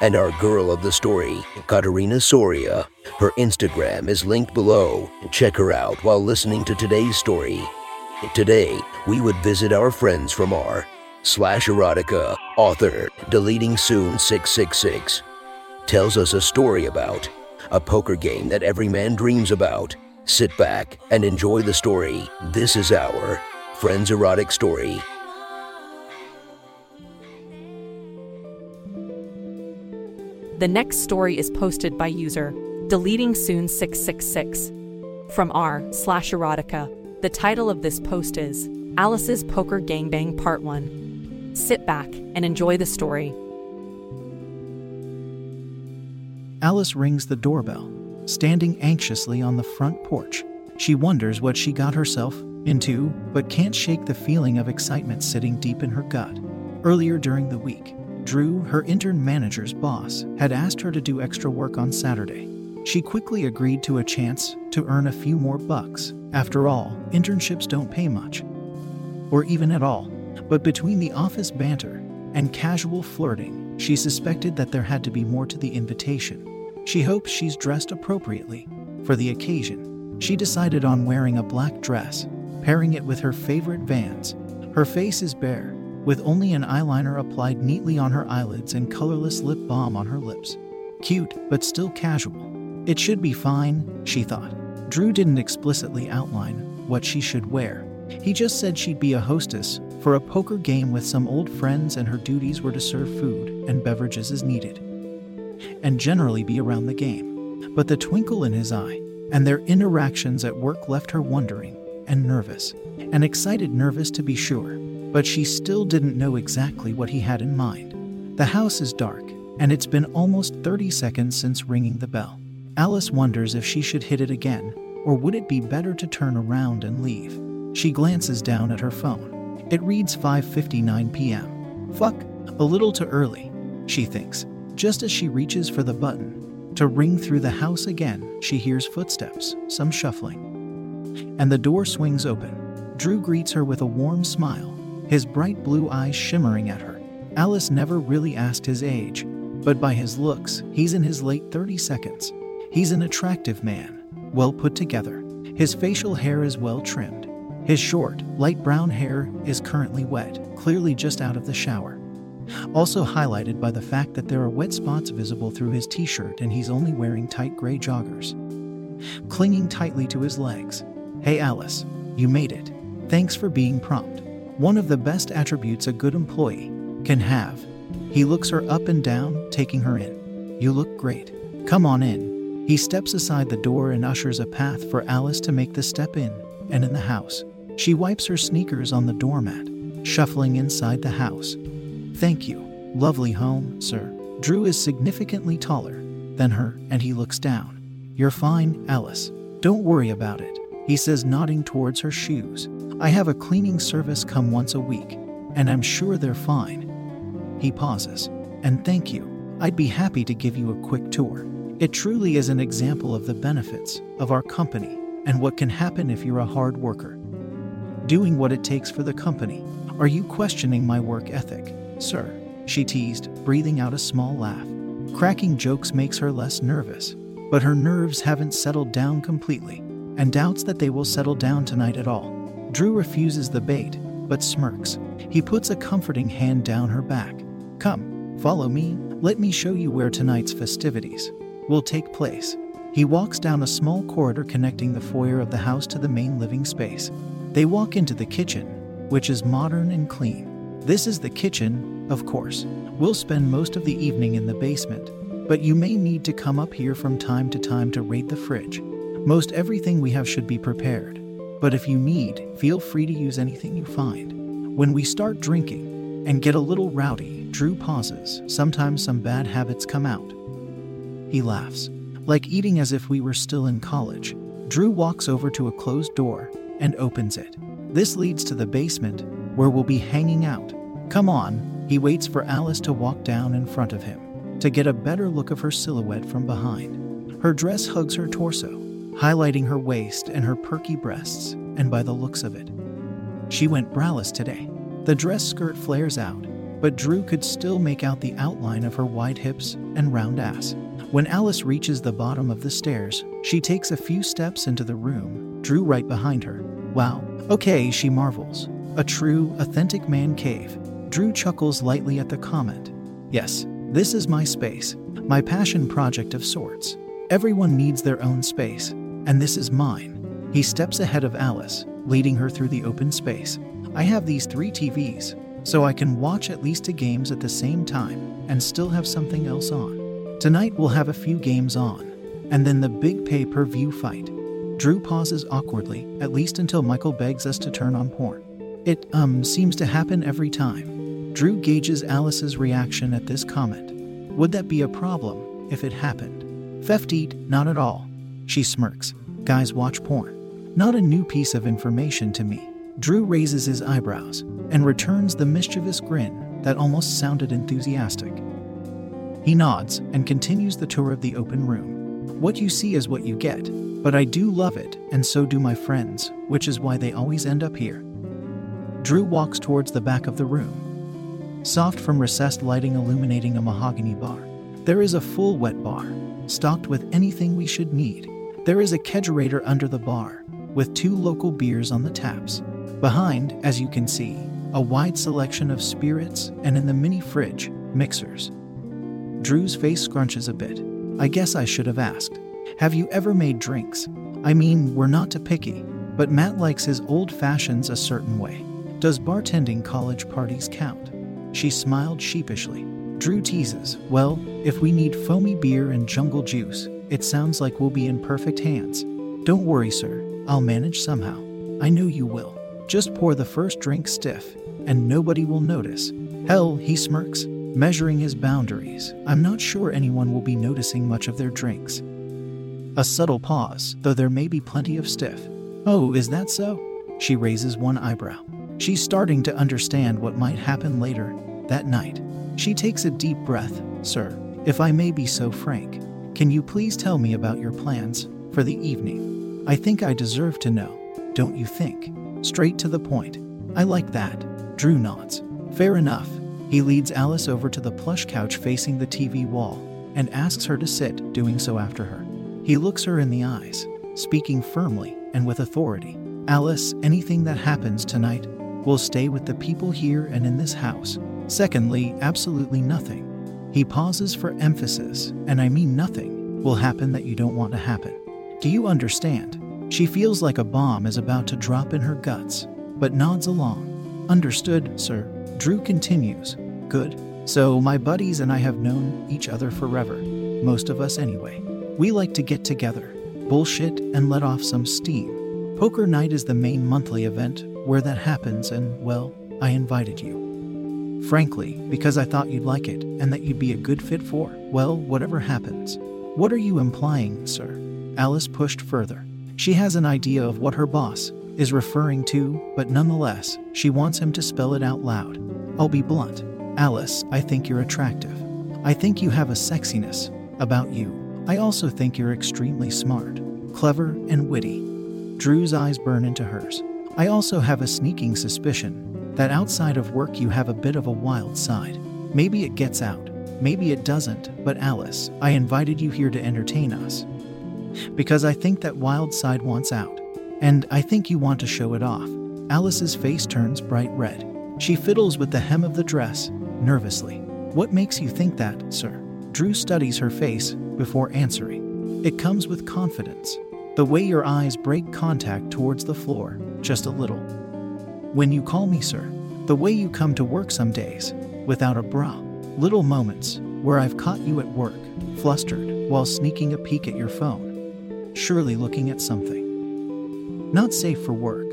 And our girl of the story, Katerina Soria. Her Instagram is linked below. Check her out while listening to today's story. Today, we would visit our friends from r slash erotica author, deleting soon 666 tells us a story about a poker game that every man dreams about. Sit back and enjoy the story. This is our Friends Erotic Story. The next story is posted by user deleting soon 666 from r slash erotica. The title of this post is Alice's Poker Gangbang Part 1. Sit back and enjoy the story. Alice rings the doorbell, standing anxiously on the front porch. She wonders what she got herself into, but can't shake the feeling of excitement sitting deep in her gut. Earlier during the week, Drew, her intern manager's boss, had asked her to do extra work on Saturday. She quickly agreed to a chance to earn a few more bucks. After all, internships don't pay much, or even at all. But between the office banter and casual flirting, she suspected that there had to be more to the invitation. She hopes she's dressed appropriately for the occasion. She decided on wearing a black dress, pairing it with her favorite vans. Her face is bare, with only an eyeliner applied neatly on her eyelids and colorless lip balm on her lips. Cute, but still casual. It should be fine, she thought. Drew didn't explicitly outline what she should wear. He just said she'd be a hostess for a poker game with some old friends and her duties were to serve food and beverages as needed and generally be around the game. But the twinkle in his eye and their interactions at work left her wondering and nervous, and excited nervous to be sure, but she still didn't know exactly what he had in mind. The house is dark, and it's been almost 30 seconds since ringing the bell. Alice wonders if she should hit it again, or would it be better to turn around and leave? She glances down at her phone. It reads 5:59 p.m. Fuck, a little too early, she thinks. Just as she reaches for the button to ring through the house again, she hears footsteps, some shuffling. And the door swings open. Drew greets her with a warm smile, his bright blue eyes shimmering at her. Alice never really asked his age, but by his looks, he's in his late 30 seconds. He's an attractive man, well put together. His facial hair is well trimmed. His short, light brown hair is currently wet, clearly just out of the shower also highlighted by the fact that there are wet spots visible through his t shirt and he's only wearing tight gray joggers. Clinging tightly to his legs. Hey Alice, you made it. Thanks for being prompt. One of the best attributes a good employee can have. He looks her up and down, taking her in. You look great. Come on in. He steps aside the door and ushers a path for Alice to make the step in and in the house. She wipes her sneakers on the doormat, shuffling inside the house. Thank you. Lovely home, sir. Drew is significantly taller than her, and he looks down. You're fine, Alice. Don't worry about it, he says, nodding towards her shoes. I have a cleaning service come once a week, and I'm sure they're fine. He pauses. And thank you. I'd be happy to give you a quick tour. It truly is an example of the benefits of our company and what can happen if you're a hard worker. Doing what it takes for the company. Are you questioning my work ethic? Sir, she teased, breathing out a small laugh. Cracking jokes makes her less nervous, but her nerves haven't settled down completely, and doubts that they will settle down tonight at all. Drew refuses the bait, but smirks. He puts a comforting hand down her back. Come, follow me, let me show you where tonight's festivities will take place. He walks down a small corridor connecting the foyer of the house to the main living space. They walk into the kitchen, which is modern and clean. This is the kitchen, of course. We'll spend most of the evening in the basement, but you may need to come up here from time to time to raid the fridge. Most everything we have should be prepared, but if you need, feel free to use anything you find. When we start drinking and get a little rowdy, Drew pauses. Sometimes some bad habits come out. He laughs, like eating as if we were still in college. Drew walks over to a closed door and opens it. This leads to the basement, where we'll be hanging out. Come on, he waits for Alice to walk down in front of him to get a better look of her silhouette from behind. Her dress hugs her torso, highlighting her waist and her perky breasts, and by the looks of it, she went braless today. The dress skirt flares out, but Drew could still make out the outline of her wide hips and round ass. When Alice reaches the bottom of the stairs, she takes a few steps into the room, Drew right behind her. Wow, okay, she marvels. A true, authentic man cave. Drew chuckles lightly at the comment. Yes, this is my space, my passion project of sorts. Everyone needs their own space, and this is mine. He steps ahead of Alice, leading her through the open space. I have these three TVs, so I can watch at least two games at the same time and still have something else on. Tonight we'll have a few games on, and then the big pay per view fight. Drew pauses awkwardly, at least until Michael begs us to turn on porn. It, um, seems to happen every time. Drew gauges Alice's reaction at this comment. Would that be a problem if it happened? Fefteet, not at all. She smirks. Guys watch porn. Not a new piece of information to me. Drew raises his eyebrows and returns the mischievous grin that almost sounded enthusiastic. He nods and continues the tour of the open room. What you see is what you get, but I do love it, and so do my friends, which is why they always end up here. Drew walks towards the back of the room. Soft from recessed lighting illuminating a mahogany bar. There is a full wet bar, stocked with anything we should need. There is a kegerator under the bar, with two local beers on the taps. Behind, as you can see, a wide selection of spirits and in the mini fridge, mixers. Drew's face scrunches a bit. I guess I should have asked. Have you ever made drinks? I mean, we're not too picky, but Matt likes his old fashions a certain way. Does bartending college parties count? She smiled sheepishly. Drew teases, Well, if we need foamy beer and jungle juice, it sounds like we'll be in perfect hands. Don't worry, sir. I'll manage somehow. I know you will. Just pour the first drink stiff, and nobody will notice. Hell, he smirks, measuring his boundaries. I'm not sure anyone will be noticing much of their drinks. A subtle pause, though there may be plenty of stiff. Oh, is that so? She raises one eyebrow. She's starting to understand what might happen later that night. She takes a deep breath. Sir, if I may be so frank, can you please tell me about your plans for the evening? I think I deserve to know, don't you think? Straight to the point. I like that. Drew nods. Fair enough. He leads Alice over to the plush couch facing the TV wall and asks her to sit, doing so after her. He looks her in the eyes, speaking firmly and with authority. Alice, anything that happens tonight will stay with the people here and in this house. Secondly, absolutely nothing. He pauses for emphasis, and I mean nothing, will happen that you don't want to happen. Do you understand? She feels like a bomb is about to drop in her guts, but nods along. Understood, sir. Drew continues. Good. So, my buddies and I have known each other forever. Most of us, anyway. We like to get together, bullshit, and let off some steam. Poker Night is the main monthly event where that happens, and, well, I invited you. Frankly, because I thought you'd like it and that you'd be a good fit for, well, whatever happens. What are you implying, sir? Alice pushed further. She has an idea of what her boss is referring to, but nonetheless, she wants him to spell it out loud. I'll be blunt. Alice, I think you're attractive. I think you have a sexiness about you. I also think you're extremely smart, clever, and witty. Drew's eyes burn into hers. I also have a sneaking suspicion that outside of work you have a bit of a wild side. Maybe it gets out, maybe it doesn't, but Alice, I invited you here to entertain us. Because I think that wild side wants out, and I think you want to show it off. Alice's face turns bright red. She fiddles with the hem of the dress, nervously. What makes you think that, sir? Drew studies her face before answering. It comes with confidence. The way your eyes break contact towards the floor, just a little. When you call me sir, the way you come to work some days, without a bra. Little moments where I've caught you at work, flustered, while sneaking a peek at your phone. Surely looking at something. Not safe for work.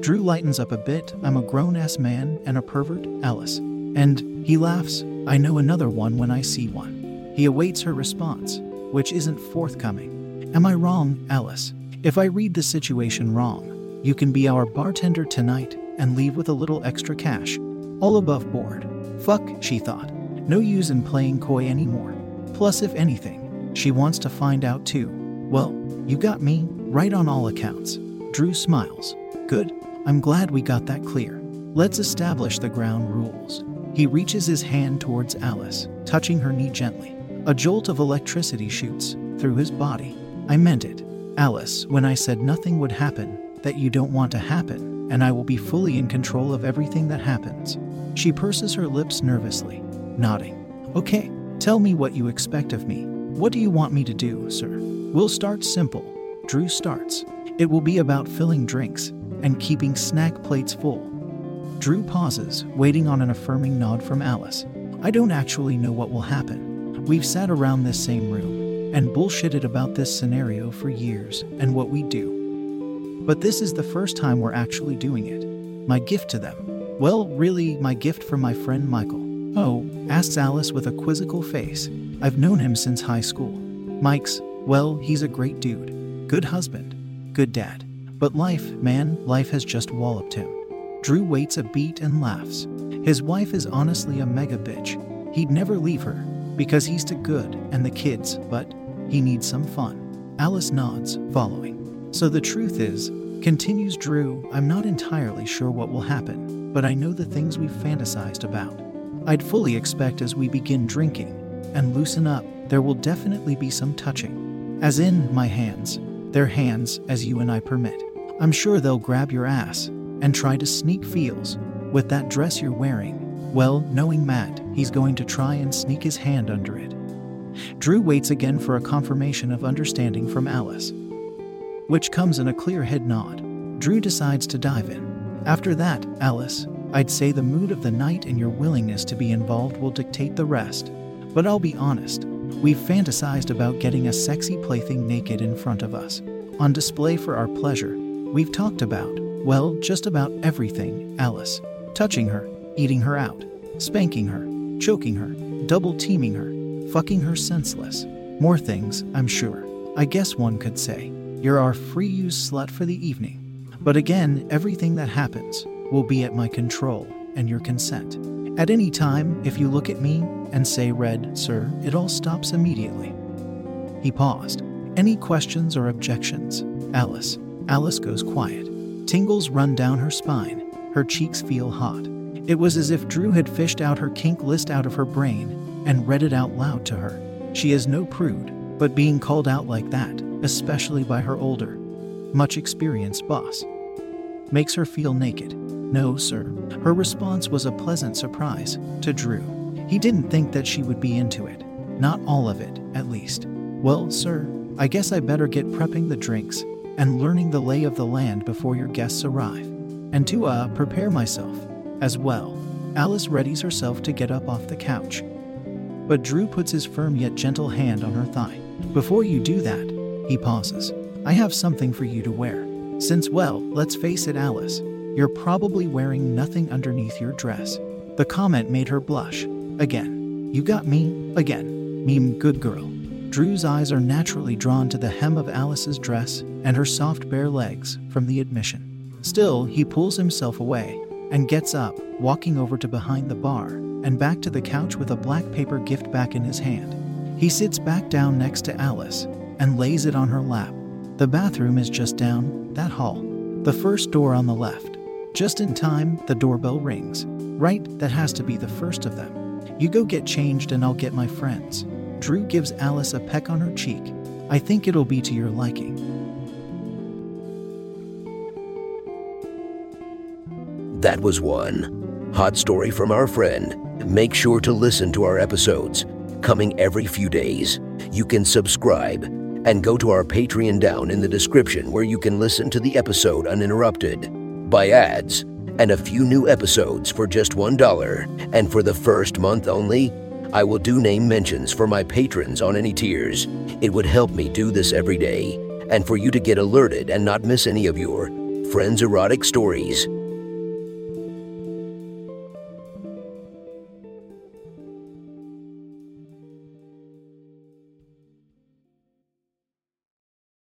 Drew lightens up a bit. I'm a grown ass man and a pervert, Alice. And he laughs. I know another one when I see one. He awaits her response, which isn't forthcoming. Am I wrong, Alice? If I read the situation wrong, You can be our bartender tonight and leave with a little extra cash. All above board. Fuck, she thought. No use in playing coy anymore. Plus, if anything, she wants to find out too. Well, you got me, right on all accounts. Drew smiles. Good. I'm glad we got that clear. Let's establish the ground rules. He reaches his hand towards Alice, touching her knee gently. A jolt of electricity shoots through his body. I meant it. Alice, when I said nothing would happen that you don't want to happen, and I will be fully in control of everything that happens. She purses her lips nervously, nodding. Okay, tell me what you expect of me. What do you want me to do, sir? We'll start simple. Drew starts. It will be about filling drinks and keeping snack plates full. Drew pauses, waiting on an affirming nod from Alice. I don't actually know what will happen. We've sat around this same room and bullshitted about this scenario for years and what we do. But this is the first time we're actually doing it. My gift to them. Well, really, my gift for my friend Michael. Oh, asks Alice with a quizzical face. I've known him since high school. Mike's, well, he's a great dude. Good husband. Good dad. But life, man, life has just walloped him. Drew waits a beat and laughs. His wife is honestly a mega bitch. He'd never leave her because he's too good and the kids, but he needs some fun. Alice nods, following. So the truth is, continues Drew, I'm not entirely sure what will happen, but I know the things we've fantasized about. I'd fully expect as we begin drinking and loosen up, there will definitely be some touching. As in, my hands. Their hands, as you and I permit. I'm sure they'll grab your ass and try to sneak feels with that dress you're wearing. Well, knowing Matt, he's going to try and sneak his hand under it. Drew waits again for a confirmation of understanding from Alice, which comes in a clear head nod. Drew decides to dive in. After that, Alice, I'd say the mood of the night and your willingness to be involved will dictate the rest. But I'll be honest, we've fantasized about getting a sexy plaything naked in front of us, on display for our pleasure. We've talked about, well, just about everything Alice. Touching her, eating her out, spanking her, choking her, double teaming her, fucking her senseless. More things, I'm sure. I guess one could say, you're our free use slut for the evening. But again, everything that happens will be at my control and your consent. At any time, if you look at me and say red, sir, it all stops immediately. He paused. Any questions or objections? Alice. Alice goes quiet. Tingles run down her spine. Her cheeks feel hot. It was as if Drew had fished out her kink list out of her brain and read it out loud to her. She is no prude, but being called out like that, especially by her older, much experienced boss, makes her feel naked. No, sir. Her response was a pleasant surprise to Drew. He didn't think that she would be into it. Not all of it, at least. Well, sir, I guess I better get prepping the drinks and learning the lay of the land before your guests arrive. And to, uh, prepare myself as well. Alice readies herself to get up off the couch. But Drew puts his firm yet gentle hand on her thigh. Before you do that, he pauses. I have something for you to wear. Since, well, let's face it, Alice, you're probably wearing nothing underneath your dress. The comment made her blush. Again. You got me? Again. Meme, good girl. Drew's eyes are naturally drawn to the hem of Alice's dress and her soft bare legs from the admission. Still, he pulls himself away and gets up, walking over to behind the bar and back to the couch with a black paper gift back in his hand. He sits back down next to Alice and lays it on her lap. The bathroom is just down that hall, the first door on the left. Just in time, the doorbell rings. Right, that has to be the first of them. You go get changed and I'll get my friends. Drew gives Alice a peck on her cheek. I think it'll be to your liking. That was one. Hot story from our friend. Make sure to listen to our episodes, coming every few days. You can subscribe and go to our Patreon down in the description where you can listen to the episode uninterrupted, by ads, and a few new episodes for just $1. And for the first month only, I will do name mentions for my patrons on any tiers. It would help me do this every day, and for you to get alerted and not miss any of your friends' erotic stories.